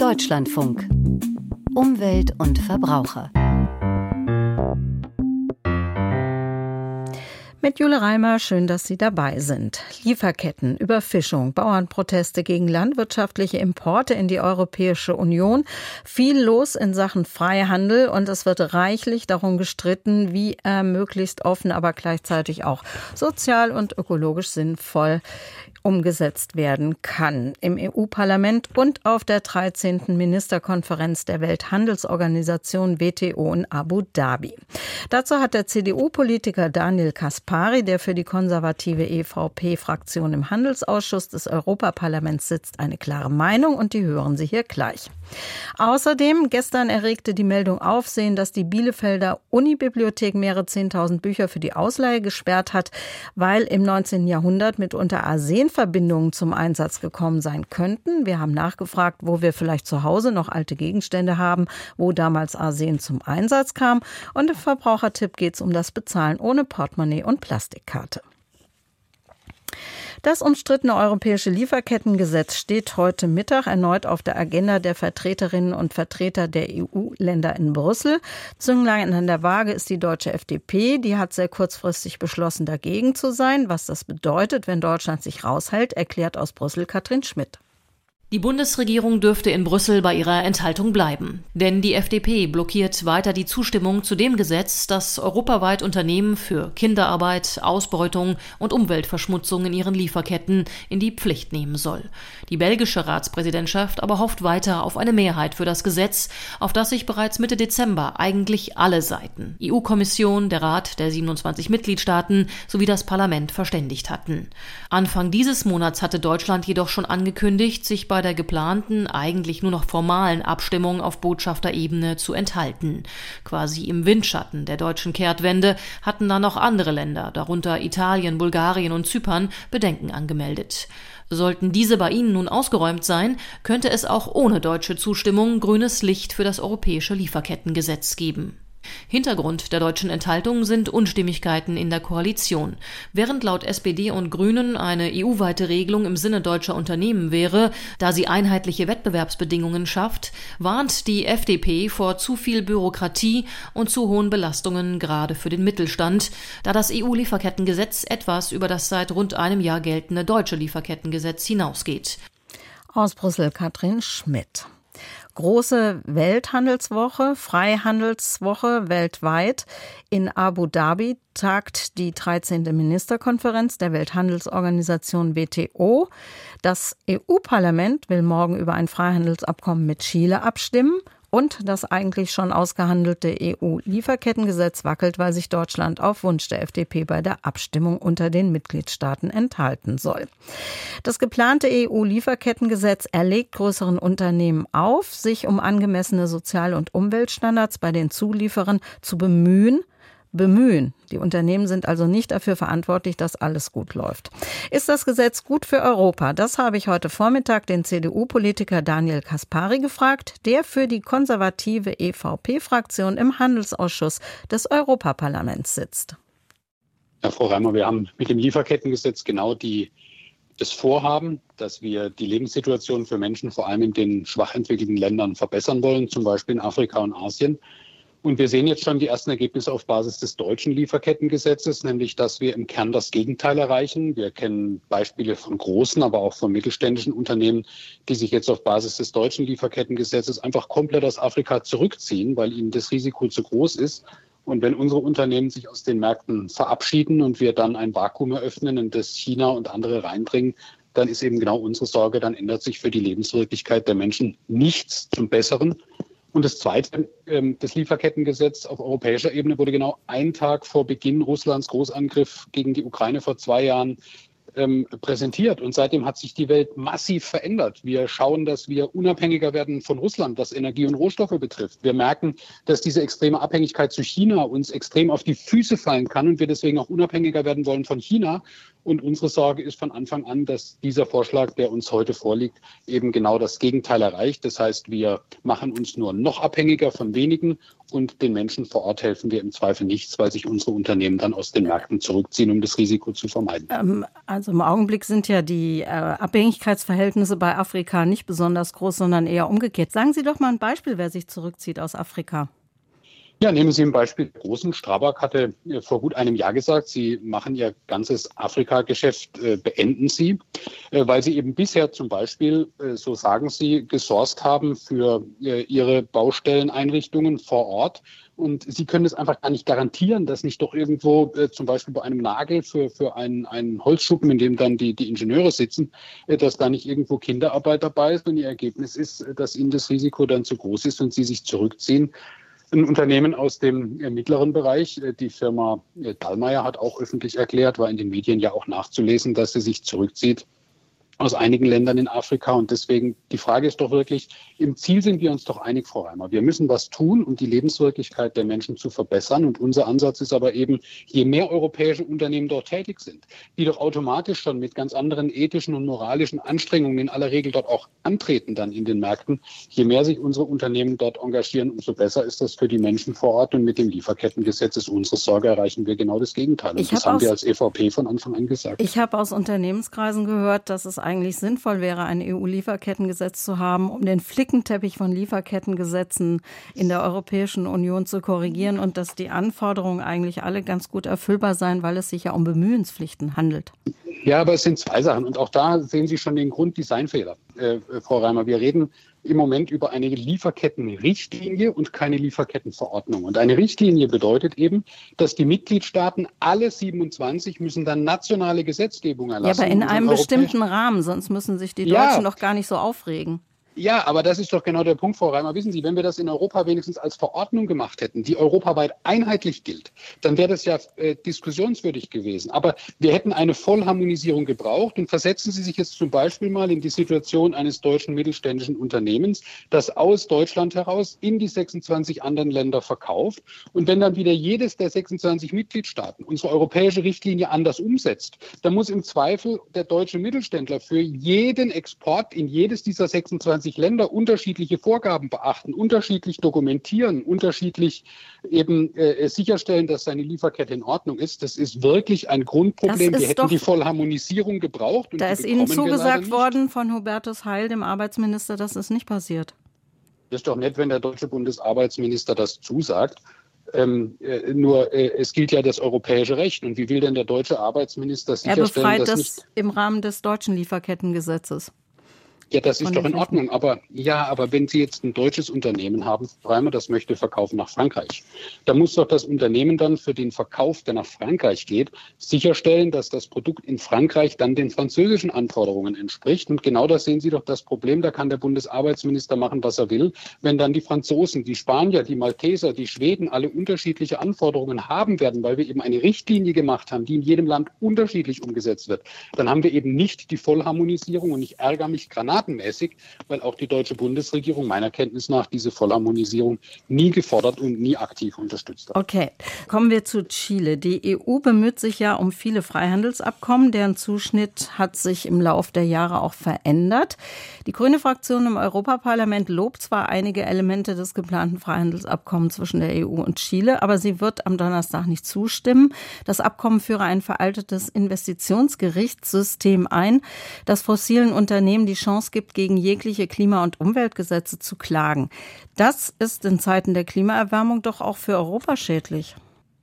Deutschlandfunk. Umwelt und Verbraucher. Mit Jule Reimer, schön, dass Sie dabei sind. Lieferketten, Überfischung, Bauernproteste gegen landwirtschaftliche Importe in die Europäische Union. Viel los in Sachen Freihandel und es wird reichlich darum gestritten, wie er möglichst offen, aber gleichzeitig auch sozial und ökologisch sinnvoll umgesetzt werden kann. Im EU-Parlament und auf der 13. Ministerkonferenz der Welthandelsorganisation WTO in Abu Dhabi. Dazu hat der CDU-Politiker Daniel Kaspari, der für die konservative EVP-Fraktion im Handelsausschuss des Europaparlaments sitzt, eine klare Meinung und die hören Sie hier gleich. Außerdem, gestern erregte die Meldung Aufsehen, dass die Bielefelder Unibibliothek mehrere 10.000 Bücher für die Ausleihe gesperrt hat, weil im 19. Jahrhundert mitunter Arsenverbindungen zum Einsatz gekommen sein könnten. Wir haben nachgefragt, wo wir vielleicht zu Hause noch alte Gegenstände haben, wo damals Arsen zum Einsatz kam. Und im Verbrauchertipp geht es um das Bezahlen ohne Portemonnaie und Plastikkarte. Das umstrittene europäische Lieferkettengesetz steht heute Mittag erneut auf der Agenda der Vertreterinnen und Vertreter der EU-Länder in Brüssel. Zünglein an der Waage ist die deutsche FDP. Die hat sehr kurzfristig beschlossen, dagegen zu sein. Was das bedeutet, wenn Deutschland sich raushält, erklärt aus Brüssel Katrin Schmidt. Die Bundesregierung dürfte in Brüssel bei ihrer Enthaltung bleiben. Denn die FDP blockiert weiter die Zustimmung zu dem Gesetz, das europaweit Unternehmen für Kinderarbeit, Ausbeutung und Umweltverschmutzung in ihren Lieferketten in die Pflicht nehmen soll. Die belgische Ratspräsidentschaft aber hofft weiter auf eine Mehrheit für das Gesetz, auf das sich bereits Mitte Dezember eigentlich alle Seiten, EU-Kommission, der Rat der 27 Mitgliedstaaten sowie das Parlament verständigt hatten. Anfang dieses Monats hatte Deutschland jedoch schon angekündigt, sich bei der geplanten, eigentlich nur noch formalen Abstimmung auf Botschafterebene zu enthalten. Quasi im Windschatten der deutschen Kehrtwende hatten dann noch andere Länder, darunter Italien, Bulgarien und Zypern, Bedenken angemeldet. Sollten diese bei Ihnen nun ausgeräumt sein, könnte es auch ohne deutsche Zustimmung grünes Licht für das europäische Lieferkettengesetz geben. Hintergrund der deutschen Enthaltung sind Unstimmigkeiten in der Koalition. Während laut SPD und Grünen eine EU-weite Regelung im Sinne deutscher Unternehmen wäre, da sie einheitliche Wettbewerbsbedingungen schafft, warnt die FDP vor zu viel Bürokratie und zu hohen Belastungen gerade für den Mittelstand, da das EU-Lieferkettengesetz etwas über das seit rund einem Jahr geltende deutsche Lieferkettengesetz hinausgeht. Aus Brüssel Katrin Schmidt große Welthandelswoche, Freihandelswoche weltweit. In Abu Dhabi tagt die 13. Ministerkonferenz der Welthandelsorganisation WTO. Das EU-Parlament will morgen über ein Freihandelsabkommen mit Chile abstimmen und das eigentlich schon ausgehandelte EU-Lieferkettengesetz wackelt, weil sich Deutschland auf Wunsch der FDP bei der Abstimmung unter den Mitgliedstaaten enthalten soll. Das geplante EU-Lieferkettengesetz erlegt größeren Unternehmen auf, sich um angemessene Sozial- und Umweltstandards bei den Zulieferern zu bemühen bemühen. Die Unternehmen sind also nicht dafür verantwortlich, dass alles gut läuft. Ist das Gesetz gut für Europa? Das habe ich heute Vormittag den CDU-Politiker Daniel Kaspari gefragt, der für die konservative EVP-Fraktion im Handelsausschuss des Europaparlaments sitzt. Ja, Frau Reimer, wir haben mit dem Lieferkettengesetz genau die, das Vorhaben, dass wir die Lebenssituation für Menschen vor allem in den schwach entwickelten Ländern verbessern wollen, zum Beispiel in Afrika und Asien. Und wir sehen jetzt schon die ersten Ergebnisse auf Basis des deutschen Lieferkettengesetzes, nämlich dass wir im Kern das Gegenteil erreichen. Wir kennen Beispiele von großen, aber auch von mittelständischen Unternehmen, die sich jetzt auf Basis des deutschen Lieferkettengesetzes einfach komplett aus Afrika zurückziehen, weil ihnen das Risiko zu groß ist. Und wenn unsere Unternehmen sich aus den Märkten verabschieden und wir dann ein Vakuum eröffnen, in das China und andere reindringen, dann ist eben genau unsere Sorge, dann ändert sich für die Lebenswirklichkeit der Menschen nichts zum Besseren, und das Zweite, ähm, das Lieferkettengesetz auf europäischer Ebene wurde genau einen Tag vor Beginn Russlands Großangriff gegen die Ukraine vor zwei Jahren ähm, präsentiert. Und seitdem hat sich die Welt massiv verändert. Wir schauen, dass wir unabhängiger werden von Russland, was Energie und Rohstoffe betrifft. Wir merken, dass diese extreme Abhängigkeit zu China uns extrem auf die Füße fallen kann und wir deswegen auch unabhängiger werden wollen von China. Und unsere Sorge ist von Anfang an, dass dieser Vorschlag, der uns heute vorliegt, eben genau das Gegenteil erreicht. Das heißt, wir machen uns nur noch abhängiger von wenigen und den Menschen vor Ort helfen wir im Zweifel nichts, weil sich unsere Unternehmen dann aus den Märkten zurückziehen, um das Risiko zu vermeiden. Ähm, also im Augenblick sind ja die äh, Abhängigkeitsverhältnisse bei Afrika nicht besonders groß, sondern eher umgekehrt. Sagen Sie doch mal ein Beispiel, wer sich zurückzieht aus Afrika. Ja, nehmen Sie ein Beispiel Großen. Strabag hatte äh, vor gut einem Jahr gesagt, Sie machen Ihr ganzes Afrika-Geschäft, äh, beenden Sie, äh, weil Sie eben bisher zum Beispiel, so sagen Sie, gesourced haben für Ihre Baustelleneinrichtungen vor Ort. Und Sie können es einfach gar nicht garantieren, dass nicht doch irgendwo zum Beispiel bei einem Nagel für, für einen, einen Holzschuppen, in dem dann die, die Ingenieure sitzen, dass da nicht irgendwo Kinderarbeit dabei ist. Und Ihr Ergebnis ist, dass Ihnen das Risiko dann zu groß ist und Sie sich zurückziehen ein Unternehmen aus dem äh, mittleren Bereich, äh, die Firma äh, Dallmayr, hat auch öffentlich erklärt, war in den Medien ja auch nachzulesen, dass sie sich zurückzieht aus einigen Ländern in Afrika. Und deswegen, die Frage ist doch wirklich, im Ziel sind wir uns doch einig, Frau Reimer. Wir müssen was tun, um die Lebenswirklichkeit der Menschen zu verbessern. Und unser Ansatz ist aber eben, je mehr europäische Unternehmen dort tätig sind, die doch automatisch schon mit ganz anderen ethischen und moralischen Anstrengungen in aller Regel dort auch antreten dann in den Märkten, je mehr sich unsere Unternehmen dort engagieren, umso besser ist das für die Menschen vor Ort. Und mit dem Lieferkettengesetz ist unsere Sorge, erreichen wir genau das Gegenteil. Und das haben wir als EVP von Anfang an gesagt. Ich habe aus Unternehmenskreisen gehört, dass es eigentlich sinnvoll wäre, ein EU-Lieferkettengesetz zu haben, um den Flickenteppich von Lieferkettengesetzen in der Europäischen Union zu korrigieren und dass die Anforderungen eigentlich alle ganz gut erfüllbar seien, weil es sich ja um Bemühenspflichten handelt. Ja, aber es sind zwei Sachen. Und auch da sehen Sie schon den Grunddesignfehler, äh, Frau Reimer. Wir reden im Moment über eine Lieferkettenrichtlinie und keine Lieferkettenverordnung. Und eine Richtlinie bedeutet eben, dass die Mitgliedstaaten alle 27 müssen dann nationale Gesetzgebung erlassen. Ja, aber in einem bestimmten Rahmen, sonst müssen sich die Deutschen ja. doch gar nicht so aufregen. Ja, aber das ist doch genau der Punkt, Frau Reimer. Wissen Sie, wenn wir das in Europa wenigstens als Verordnung gemacht hätten, die europaweit einheitlich gilt, dann wäre das ja äh, diskussionswürdig gewesen. Aber wir hätten eine Vollharmonisierung gebraucht. Und versetzen Sie sich jetzt zum Beispiel mal in die Situation eines deutschen mittelständischen Unternehmens, das aus Deutschland heraus in die 26 anderen Länder verkauft. Und wenn dann wieder jedes der 26 Mitgliedstaaten unsere europäische Richtlinie anders umsetzt, dann muss im Zweifel der deutsche Mittelständler für jeden Export in jedes dieser 26 sich Länder unterschiedliche Vorgaben beachten, unterschiedlich dokumentieren, unterschiedlich eben äh, sicherstellen, dass seine Lieferkette in Ordnung ist, das ist wirklich ein Grundproblem. Wir hätten die Vollharmonisierung gebraucht. da ist Ihnen zugesagt worden von Hubertus Heil, dem Arbeitsminister, dass es nicht passiert. Das ist doch nett, wenn der deutsche Bundesarbeitsminister das zusagt. Ähm, äh, nur äh, es gilt ja das europäische Recht. Und wie will denn der deutsche Arbeitsminister sicherstellen, er befreit dass das im Rahmen des deutschen Lieferkettengesetzes? Ja, das ist doch in Ordnung. Aber ja, aber wenn Sie jetzt ein deutsches Unternehmen haben, Reimer, das möchte verkaufen nach Frankreich, dann muss doch das Unternehmen dann für den Verkauf, der nach Frankreich geht, sicherstellen, dass das Produkt in Frankreich dann den französischen Anforderungen entspricht. Und genau da sehen Sie doch das Problem. Da kann der Bundesarbeitsminister machen, was er will. Wenn dann die Franzosen, die Spanier, die Malteser, die Schweden alle unterschiedliche Anforderungen haben werden, weil wir eben eine Richtlinie gemacht haben, die in jedem Land unterschiedlich umgesetzt wird, dann haben wir eben nicht die Vollharmonisierung. Und ich ärgere mich granat granatenmäßig, weil auch die deutsche Bundesregierung meiner Kenntnis nach diese Vollharmonisierung nie gefordert und nie aktiv unterstützt hat. Okay, kommen wir zu Chile. Die EU bemüht sich ja um viele Freihandelsabkommen, deren Zuschnitt hat sich im Lauf der Jahre auch verändert. Die grüne Fraktion im Europaparlament lobt zwar einige Elemente des geplanten Freihandelsabkommens zwischen der EU und Chile, aber sie wird am Donnerstag nicht zustimmen. Das Abkommen führe ein veraltetes Investitionsgerichtssystem ein, das fossilen Unternehmen die Chance gibt, gegen jegliche Klima- und Umweltgesetze zu klagen. Das ist in Zeiten der Klimaerwärmung doch auch für Europa schädlich.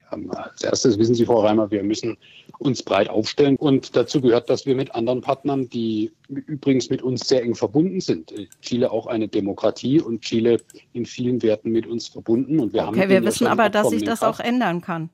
Als erstes wissen Sie, Frau Reimer, wir müssen uns breit aufstellen. Und dazu gehört, dass wir mit anderen Partnern, die übrigens mit uns sehr eng verbunden sind, Chile auch eine Demokratie und Chile in vielen Werten mit uns verbunden. Und wir okay, haben wir wissen aber, dass sich das auch ändern kann.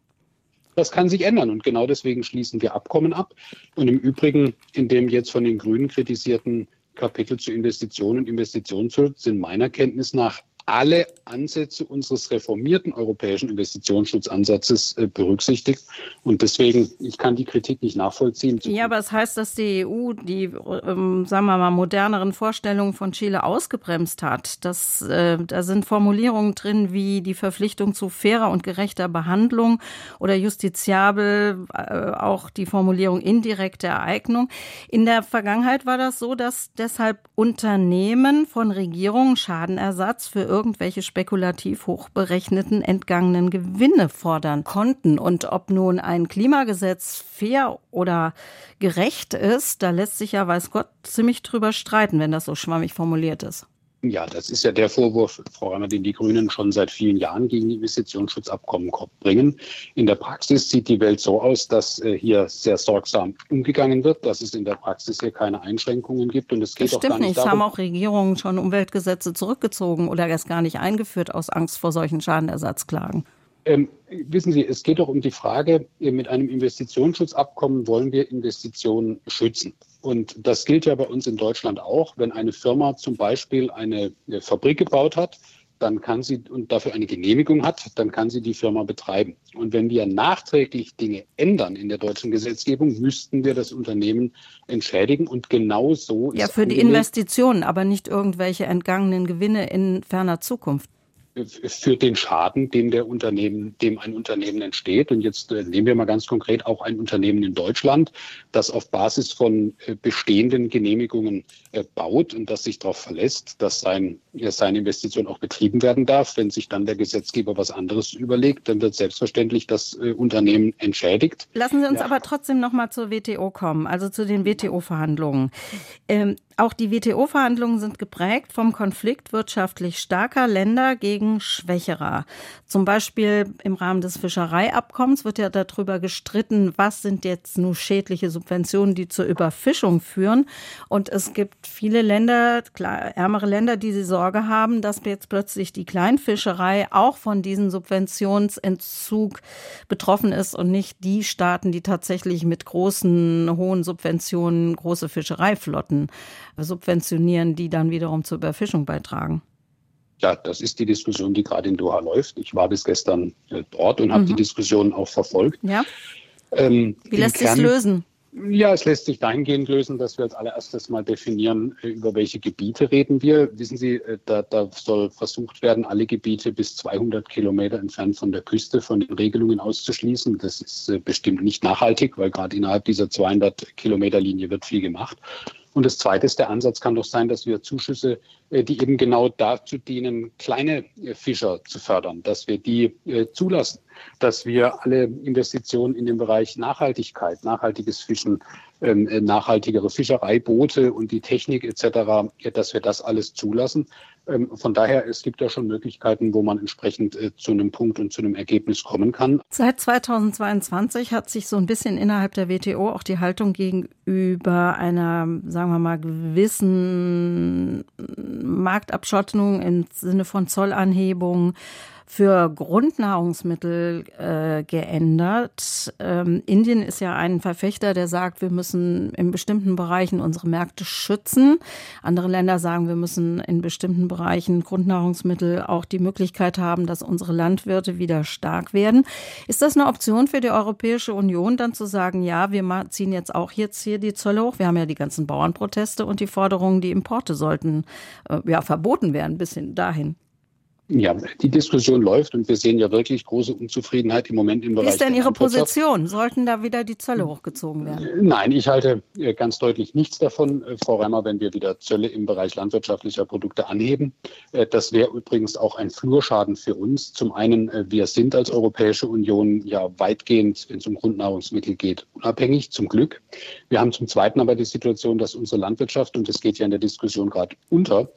Das kann sich ändern und genau deswegen schließen wir Abkommen ab. Und im Übrigen, in dem jetzt von den Grünen kritisierten Kapitel zu Investitionen und Investitionsschutz sind meiner Kenntnis nach alle Ansätze unseres reformierten europäischen Investitionsschutzansatzes äh, berücksichtigt. Und deswegen, ich kann die Kritik nicht nachvollziehen. Ja, aber es heißt, dass die EU die, ähm, sagen wir mal, moderneren Vorstellungen von Chile ausgebremst hat. Das, äh, da sind Formulierungen drin wie die Verpflichtung zu fairer und gerechter Behandlung oder justiziabel, äh, auch die Formulierung indirekte Ereignung. In der Vergangenheit war das so, dass deshalb Unternehmen von Regierungen Schadenersatz für irgendwelche spekulativ hochberechneten entgangenen Gewinne fordern konnten. Und ob nun ein Klimagesetz fair oder gerecht ist, da lässt sich ja, weiß Gott, ziemlich drüber streiten, wenn das so schwammig formuliert ist. Ja, das ist ja der Vorwurf, Frau Reimer, den die Grünen schon seit vielen Jahren gegen die Investitionsschutzabkommen bringen. In der Praxis sieht die Welt so aus, dass äh, hier sehr sorgsam umgegangen wird, dass es in der Praxis hier keine Einschränkungen gibt. Und es geht das auch gar nicht, nicht. Darum, es haben auch Regierungen schon Umweltgesetze zurückgezogen oder erst gar nicht eingeführt aus Angst vor solchen Schadenersatzklagen. Ähm, wissen Sie, es geht doch um die Frage, äh, mit einem Investitionsschutzabkommen wollen wir Investitionen schützen. Und das gilt ja bei uns in Deutschland auch. Wenn eine Firma zum Beispiel eine Fabrik gebaut hat, dann kann sie und dafür eine Genehmigung hat, dann kann sie die Firma betreiben. Und wenn wir nachträglich Dinge ändern in der deutschen Gesetzgebung, müssten wir das Unternehmen entschädigen. Und genau so ist. Ja, für die Investitionen, aber nicht irgendwelche entgangenen Gewinne in ferner Zukunft für den Schaden, dem der Unternehmen, dem ein Unternehmen entsteht. Und jetzt äh, nehmen wir mal ganz konkret auch ein Unternehmen in Deutschland, das auf Basis von äh, bestehenden Genehmigungen äh, baut und das sich darauf verlässt, dass sein, seine Investition auch betrieben werden darf. Wenn sich dann der Gesetzgeber was anderes überlegt, dann wird selbstverständlich das Unternehmen entschädigt. Lassen Sie uns ja. aber trotzdem noch mal zur WTO kommen, also zu den WTO-Verhandlungen. Ähm, auch die WTO-Verhandlungen sind geprägt vom Konflikt wirtschaftlich starker Länder gegen schwächerer. Zum Beispiel im Rahmen des Fischereiabkommens wird ja darüber gestritten, was sind jetzt nur schädliche Subventionen, die zur Überfischung führen. Und es gibt viele Länder, klar, ärmere Länder, die die Sorge haben, dass jetzt plötzlich die Kleinfischerei auch von diesem Subventionsentzug betroffen ist und nicht die Staaten, die tatsächlich mit großen, hohen Subventionen große Fischereiflotten subventionieren, die dann wiederum zur Überfischung beitragen? Ja, das ist die Diskussion, die gerade in Doha läuft. Ich war bis gestern äh, dort und habe die mhm. Diskussion auch verfolgt. Ja. Ähm, Wie lässt sich lösen? Ja, es lässt sich dahingehend lösen, dass wir als allererstes mal definieren, äh, über welche Gebiete reden wir. Wissen Sie, äh, da, da soll versucht werden, alle Gebiete bis 200 Kilometer entfernt von der Küste von den Regelungen auszuschließen. Das ist bestimmt nicht nachhaltig, weil gerade innerhalb dieser 200 Kilometer Linie wird viel gemacht. Und das Zweite ist, der Ansatz kann doch sein, dass wir Zuschüsse, äh, die eben genau dazu dienen, kleine äh, Fischer zu fördern, dass wir die äh, zulassen, dass wir alle Investitionen in den Bereich Nachhaltigkeit, nachhaltiges Fischen, ähm, nachhaltigere Fischereiboote und die Technik etc., dass wir das alles zulassen. Ähm, von daher, es gibt ja schon Möglichkeiten, wo man entsprechend äh, zu einem Punkt und zu einem Ergebnis kommen kann. Seit 2022 hat sich so ein bisschen innerhalb der WTO auch die Haltung gegenüber einer, sagen wir mal, gewissen Marktabschottung im Sinne von Zollanhebungen für Grundnahrungsmittel äh, geändert. Ähm, Indien ist ja ein Verfechter, der sagt, wir müssen in bestimmten Bereichen unsere Märkte schützen. Andere Länder sagen, wir müssen in bestimmten Bereichen Grundnahrungsmittel auch die Möglichkeit haben, dass unsere Landwirte wieder stark werden. Ist das eine Option für die Europäische Union, dann zu sagen, ja, wir ziehen jetzt auch jetzt hier die Zölle hoch? Wir haben ja die ganzen Bauernproteste und die Forderungen, die Importe sollten äh, ja verboten werden, bis hin dahin. Ja, die Diskussion läuft und wir sehen ja wirklich große Unzufriedenheit im Moment im Bereich. Wie ist denn Ihre Position? Sollten da wieder die Zölle hochgezogen werden? Nein, ich halte äh, ganz deutlich nichts davon, äh, Frau Reimer, wenn wir wieder Zölle im Bereich landwirtschaftlicher Produkte anheben. Äh, das wäre übrigens auch ein Flurschaden für uns. Zum einen, wir sind als Europäische Union ja weitgehend, wenn es um Grundnahrungsmittel geht, unabhängig, zum Glück. Wir haben zum Zweiten aber die Situation, dass unsere Landwirtschaft, und das geht ja in der Diskussion gerade unter,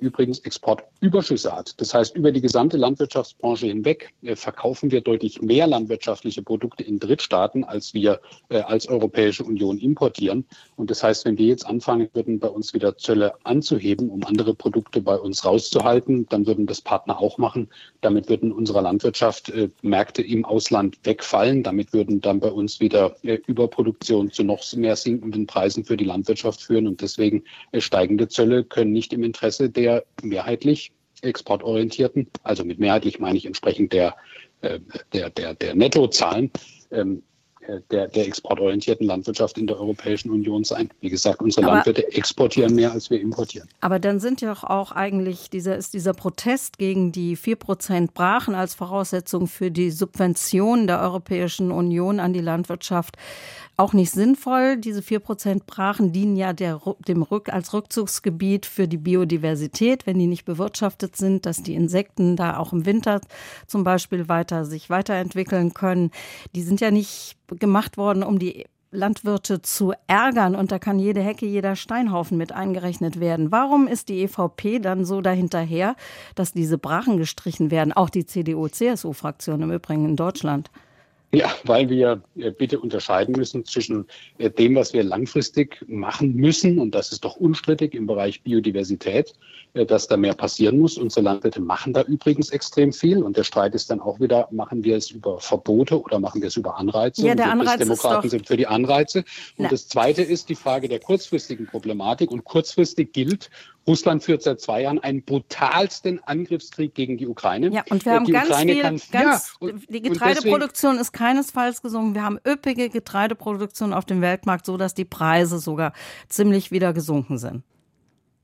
übrigens Exportüberschüsse hat. Das heißt, über die gesamte Landwirtschaftsbranche hinweg äh, verkaufen wir deutlich mehr landwirtschaftliche Produkte in Drittstaaten, als wir äh, als Europäische Union importieren. Und das heißt, wenn wir jetzt anfangen würden, bei uns wieder Zölle anzuheben, um andere Produkte bei uns rauszuhalten, dann würden das Partner auch machen. Damit würden unserer Landwirtschaft äh, Märkte im Ausland wegfallen. Damit würden dann bei uns wieder Überproduktion zu noch mehr sinkenden Preisen für die Landwirtschaft führen. Und deswegen steigende Zölle können nicht im Interesse der mehrheitlich exportorientierten, also mit mehrheitlich meine ich entsprechend der, äh, der, der, der Nettozahlen, ähm, äh, der, der exportorientierten Landwirtschaft in der Europäischen Union sein. Wie gesagt, unsere aber, Landwirte exportieren mehr, als wir importieren. Aber dann sind ja auch eigentlich dieser, ist dieser Protest gegen die 4% Brachen als Voraussetzung für die Subvention der Europäischen Union an die Landwirtschaft auch nicht sinnvoll. Diese 4% Brachen dienen ja der, dem Rück, als Rückzugsgebiet für die Biodiversität, wenn die nicht bewirtschaftet sind, dass die Insekten da auch im Winter zum Beispiel weiter sich weiterentwickeln können. Die sind ja nicht gemacht worden, um die Landwirte zu ärgern und da kann jede Hecke, jeder Steinhaufen mit eingerechnet werden. Warum ist die EVP dann so dahinterher, dass diese Brachen gestrichen werden? Auch die CDU-CSU-Fraktion im Übrigen in Deutschland. Ja, weil wir äh, bitte unterscheiden müssen zwischen äh, dem, was wir langfristig machen müssen, und das ist doch unstrittig im Bereich Biodiversität, äh, dass da mehr passieren muss. Unsere Landwirte machen da übrigens extrem viel. Und der Streit ist dann auch wieder, machen wir es über Verbote oder machen wir es über Anreize? Ja, der Anreiz Demokraten ist sind für die Anreize. Und Na. das Zweite ist die Frage der kurzfristigen Problematik. Und kurzfristig gilt, Russland führt seit zwei Jahren einen brutalsten Angriffskrieg gegen die Ukraine. Ja, und wir haben die ganz Ukraine viel, kann, ganz, ja, und, die Getreideproduktion deswegen, ist keinesfalls gesungen. Wir haben üppige Getreideproduktion auf dem Weltmarkt, so dass die Preise sogar ziemlich wieder gesunken sind.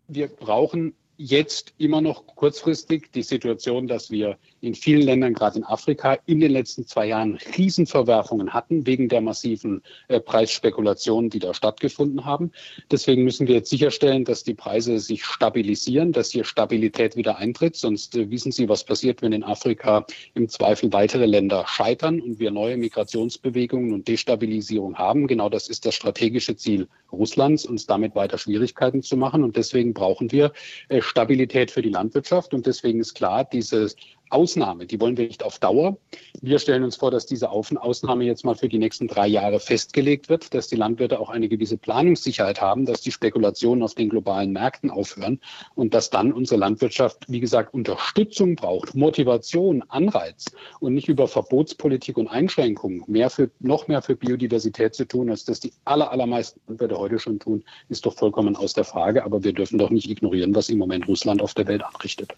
Wir brauchen jetzt immer noch kurzfristig die Situation, dass wir in vielen Ländern, gerade in Afrika, in den letzten zwei Jahren Riesenverwerfungen hatten wegen der massiven äh, Preisspekulationen, die da stattgefunden haben. Deswegen müssen wir jetzt sicherstellen, dass die Preise sich stabilisieren, dass hier Stabilität wieder eintritt. Sonst äh, wissen Sie, was passiert, wenn in Afrika im Zweifel weitere Länder scheitern und wir neue Migrationsbewegungen und Destabilisierung haben. Genau das ist das strategische Ziel Russlands, uns damit weiter Schwierigkeiten zu machen. Und deswegen brauchen wir äh, Stabilität für die Landwirtschaft. Und deswegen ist klar, dieses Ausnahme, die wollen wir nicht auf Dauer. Wir stellen uns vor, dass diese Ausnahme jetzt mal für die nächsten drei Jahre festgelegt wird, dass die Landwirte auch eine gewisse Planungssicherheit haben, dass die Spekulationen auf den globalen Märkten aufhören und dass dann unsere Landwirtschaft, wie gesagt, Unterstützung braucht, Motivation, Anreiz und nicht über Verbotspolitik und Einschränkungen mehr für, noch mehr für Biodiversität zu tun, als das die aller, allermeisten Landwirte heute schon tun, ist doch vollkommen aus der Frage. Aber wir dürfen doch nicht ignorieren, was im Moment Russland auf der Welt anrichtet.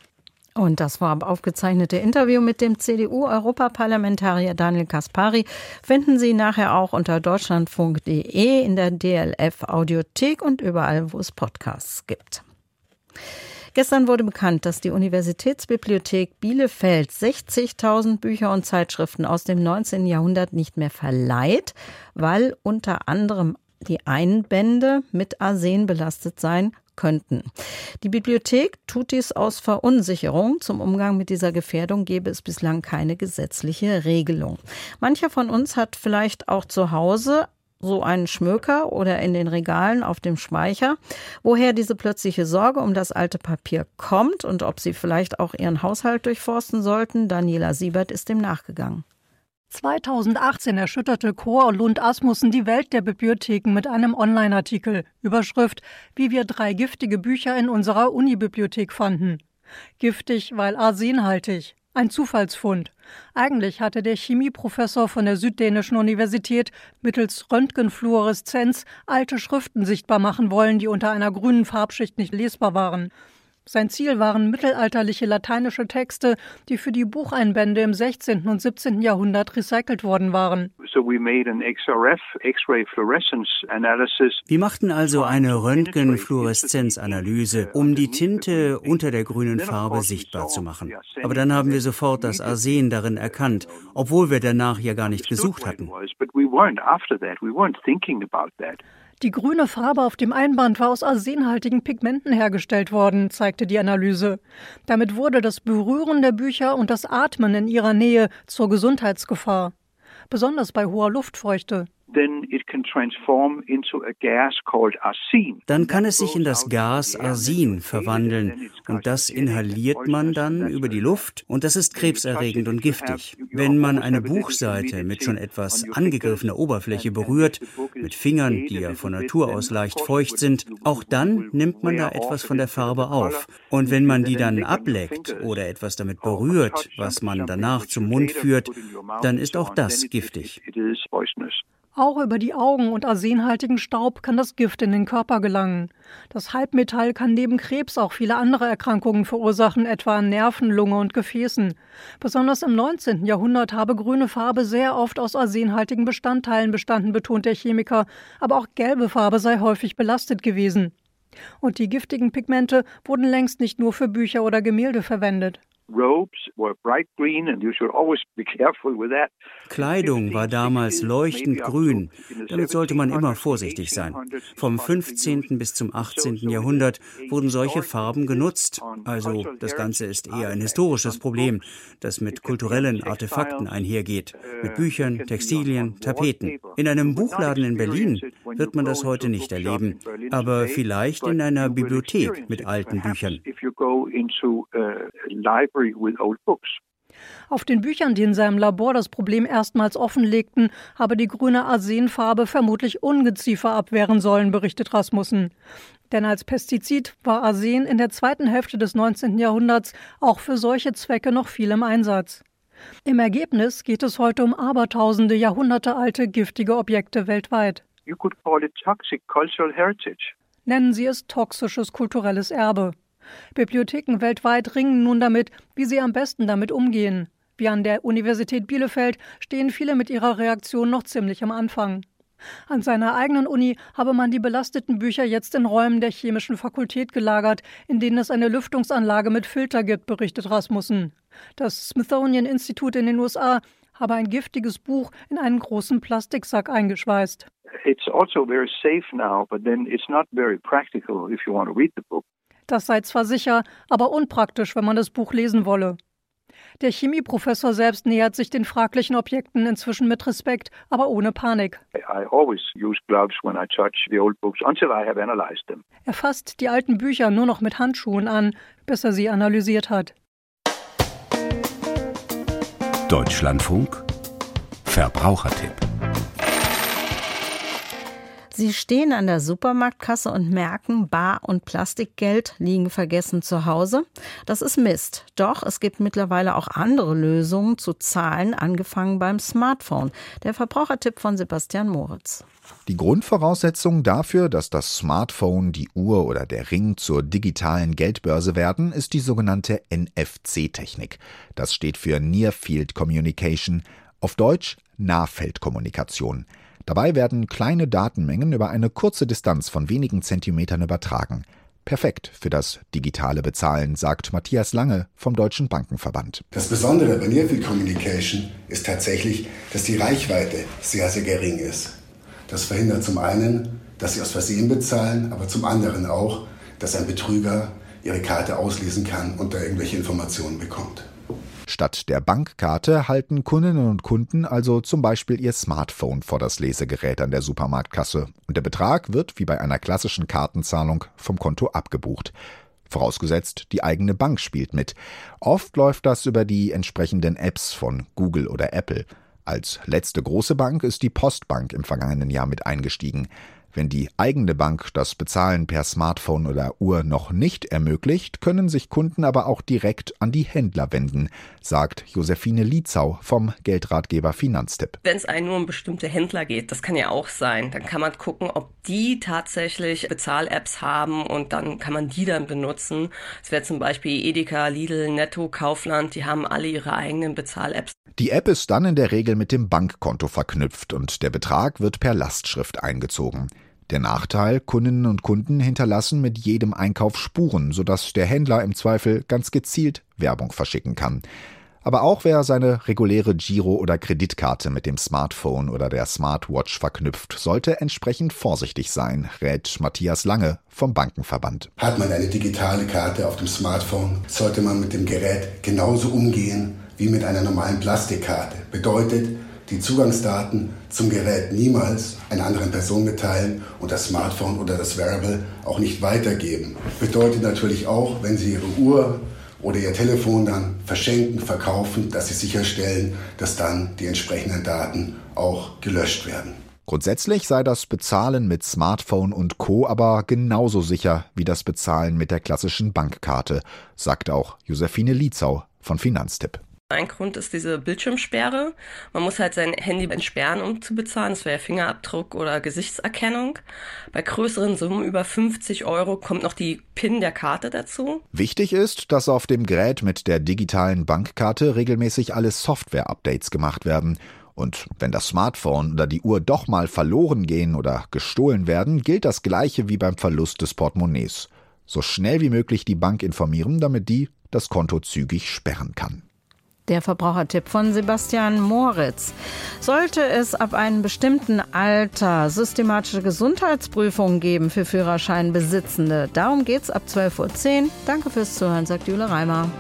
Und das war aufgezeichnete Interview mit dem CDU-Europaparlamentarier Daniel Kaspari. Finden Sie nachher auch unter deutschlandfunk.de in der DLF Audiothek und überall, wo es Podcasts gibt. Gestern wurde bekannt, dass die Universitätsbibliothek Bielefeld 60.000 Bücher und Zeitschriften aus dem 19. Jahrhundert nicht mehr verleiht, weil unter anderem die Einbände mit Arsen belastet seien könnten. Die Bibliothek tut dies aus Verunsicherung. Zum Umgang mit dieser Gefährdung gäbe es bislang keine gesetzliche Regelung. Mancher von uns hat vielleicht auch zu Hause so einen Schmöker oder in den Regalen auf dem Speicher. Woher diese plötzliche Sorge um das alte Papier kommt und ob Sie vielleicht auch Ihren Haushalt durchforsten sollten, Daniela Siebert ist dem nachgegangen. 2018 erschütterte Chor Lund Asmussen die Welt der Bibliotheken mit einem Online-Artikel. Überschrift: Wie wir drei giftige Bücher in unserer Unibibliothek fanden. Giftig, weil arsenhaltig. Ein Zufallsfund. Eigentlich hatte der Chemieprofessor von der Süddänischen Universität mittels Röntgenfluoreszenz alte Schriften sichtbar machen wollen, die unter einer grünen Farbschicht nicht lesbar waren. Sein Ziel waren mittelalterliche lateinische Texte, die für die Bucheinbände im 16. und 17. Jahrhundert recycelt worden waren. Wir machten also eine Röntgenfluoreszenzanalyse, um die Tinte unter der grünen Farbe sichtbar zu machen. Aber dann haben wir sofort das Arsen darin erkannt, obwohl wir danach ja gar nicht gesucht hatten. Die grüne Farbe auf dem Einband war aus arsenhaltigen Pigmenten hergestellt worden, zeigte die Analyse. Damit wurde das Berühren der Bücher und das Atmen in ihrer Nähe zur Gesundheitsgefahr, besonders bei hoher Luftfeuchte. Dann kann es sich in das Gas Arsen verwandeln und das inhaliert man dann über die Luft und das ist krebserregend und giftig. Wenn man eine Buchseite mit schon etwas angegriffener Oberfläche berührt, mit Fingern, die ja von Natur aus leicht feucht sind, auch dann nimmt man da etwas von der Farbe auf. Und wenn man die dann ableckt oder etwas damit berührt, was man danach zum Mund führt, dann ist auch das giftig. Auch über die Augen und arsenhaltigen Staub kann das Gift in den Körper gelangen. Das Halbmetall kann neben Krebs auch viele andere Erkrankungen verursachen, etwa an Nerven, Lunge und Gefäßen. Besonders im 19. Jahrhundert habe grüne Farbe sehr oft aus arsenhaltigen Bestandteilen bestanden, betont der Chemiker, aber auch gelbe Farbe sei häufig belastet gewesen. Und die giftigen Pigmente wurden längst nicht nur für Bücher oder Gemälde verwendet. Kleidung war damals leuchtend grün. Damit sollte man immer vorsichtig sein. Vom 15. bis zum 18. Jahrhundert wurden solche Farben genutzt. Also das Ganze ist eher ein historisches Problem, das mit kulturellen Artefakten einhergeht. Mit Büchern, Textilien, Tapeten. In einem Buchladen in Berlin wird man das heute nicht erleben, aber vielleicht in einer Bibliothek mit alten Büchern. Auf den Büchern, die in seinem Labor das Problem erstmals offenlegten, habe die grüne Arsenfarbe vermutlich Ungeziefer abwehren sollen, berichtet Rasmussen. Denn als Pestizid war Arsen in der zweiten Hälfte des 19. Jahrhunderts auch für solche Zwecke noch viel im Einsatz. Im Ergebnis geht es heute um abertausende jahrhundertealte giftige Objekte weltweit. Nennen Sie es toxisches kulturelles Erbe. Bibliotheken weltweit ringen nun damit, wie sie am besten damit umgehen. Wie an der Universität Bielefeld stehen viele mit ihrer Reaktion noch ziemlich am Anfang. An seiner eigenen Uni habe man die belasteten Bücher jetzt in Räumen der chemischen Fakultät gelagert, in denen es eine Lüftungsanlage mit Filter gibt, berichtet Rasmussen. Das Smithsonian Institut in den USA habe ein giftiges Buch in einen großen Plastiksack eingeschweißt. It's also very safe now, but then it's not very practical if you want to read the book. Das sei zwar sicher, aber unpraktisch, wenn man das Buch lesen wolle. Der Chemieprofessor selbst nähert sich den fraglichen Objekten inzwischen mit Respekt, aber ohne Panik. Er fasst die alten Bücher nur noch mit Handschuhen an, bis er sie analysiert hat. Deutschlandfunk Verbrauchertipp Sie stehen an der Supermarktkasse und merken, Bar- und Plastikgeld liegen vergessen zu Hause. Das ist Mist. Doch es gibt mittlerweile auch andere Lösungen zu zahlen, angefangen beim Smartphone. Der Verbrauchertipp von Sebastian Moritz. Die Grundvoraussetzung dafür, dass das Smartphone, die Uhr oder der Ring zur digitalen Geldbörse werden, ist die sogenannte NFC-Technik. Das steht für Near Field Communication, auf Deutsch Nahfeldkommunikation. Dabei werden kleine Datenmengen über eine kurze Distanz von wenigen Zentimetern übertragen. Perfekt für das digitale Bezahlen, sagt Matthias Lange vom Deutschen Bankenverband. Das Besondere bei Nearfield Communication ist tatsächlich, dass die Reichweite sehr, sehr gering ist. Das verhindert zum einen, dass Sie aus Versehen bezahlen, aber zum anderen auch, dass ein Betrüger Ihre Karte auslesen kann und da irgendwelche Informationen bekommt. Statt der Bankkarte halten Kundinnen und Kunden also zum Beispiel ihr Smartphone vor das Lesegerät an der Supermarktkasse und der Betrag wird wie bei einer klassischen Kartenzahlung vom Konto abgebucht. Vorausgesetzt, die eigene Bank spielt mit. Oft läuft das über die entsprechenden Apps von Google oder Apple. Als letzte große Bank ist die Postbank im vergangenen Jahr mit eingestiegen. Wenn die eigene Bank das Bezahlen per Smartphone oder Uhr noch nicht ermöglicht, können sich Kunden aber auch direkt an die Händler wenden, sagt Josephine Lietzau vom Geldratgeber Finanztipp. Wenn es einen nur um bestimmte Händler geht, das kann ja auch sein, dann kann man gucken, ob die tatsächlich Bezahl-Apps haben und dann kann man die dann benutzen. Es wäre zum Beispiel Edeka, Lidl, Netto, Kaufland, die haben alle ihre eigenen Bezahl-Apps. Die App ist dann in der Regel mit dem Bankkonto verknüpft und der Betrag wird per Lastschrift eingezogen. Der Nachteil, Kundinnen und Kunden hinterlassen mit jedem Einkauf Spuren, sodass der Händler im Zweifel ganz gezielt Werbung verschicken kann. Aber auch wer seine reguläre Giro- oder Kreditkarte mit dem Smartphone oder der Smartwatch verknüpft, sollte entsprechend vorsichtig sein, rät Matthias Lange vom Bankenverband. Hat man eine digitale Karte auf dem Smartphone, sollte man mit dem Gerät genauso umgehen wie mit einer normalen Plastikkarte. Bedeutet, die Zugangsdaten zum Gerät niemals einer anderen Person mitteilen und das Smartphone oder das Wearable auch nicht weitergeben. Bedeutet natürlich auch, wenn Sie Ihre Uhr oder Ihr Telefon dann verschenken, verkaufen, dass Sie sicherstellen, dass dann die entsprechenden Daten auch gelöscht werden. Grundsätzlich sei das Bezahlen mit Smartphone und Co. aber genauso sicher wie das Bezahlen mit der klassischen Bankkarte, sagt auch Josephine Lietzau von Finanztipp. Ein Grund ist diese Bildschirmsperre. Man muss halt sein Handy entsperren, um zu bezahlen. Das wäre Fingerabdruck oder Gesichtserkennung. Bei größeren Summen über 50 Euro kommt noch die PIN der Karte dazu. Wichtig ist, dass auf dem Gerät mit der digitalen Bankkarte regelmäßig alle Software-Updates gemacht werden. Und wenn das Smartphone oder die Uhr doch mal verloren gehen oder gestohlen werden, gilt das gleiche wie beim Verlust des Portemonnaies. So schnell wie möglich die Bank informieren, damit die das Konto zügig sperren kann. Der Verbrauchertipp von Sebastian Moritz. Sollte es ab einem bestimmten Alter systematische Gesundheitsprüfungen geben für Führerscheinbesitzende? Darum geht's ab 12.10 Uhr. Danke fürs Zuhören, sagt Jule Reimer.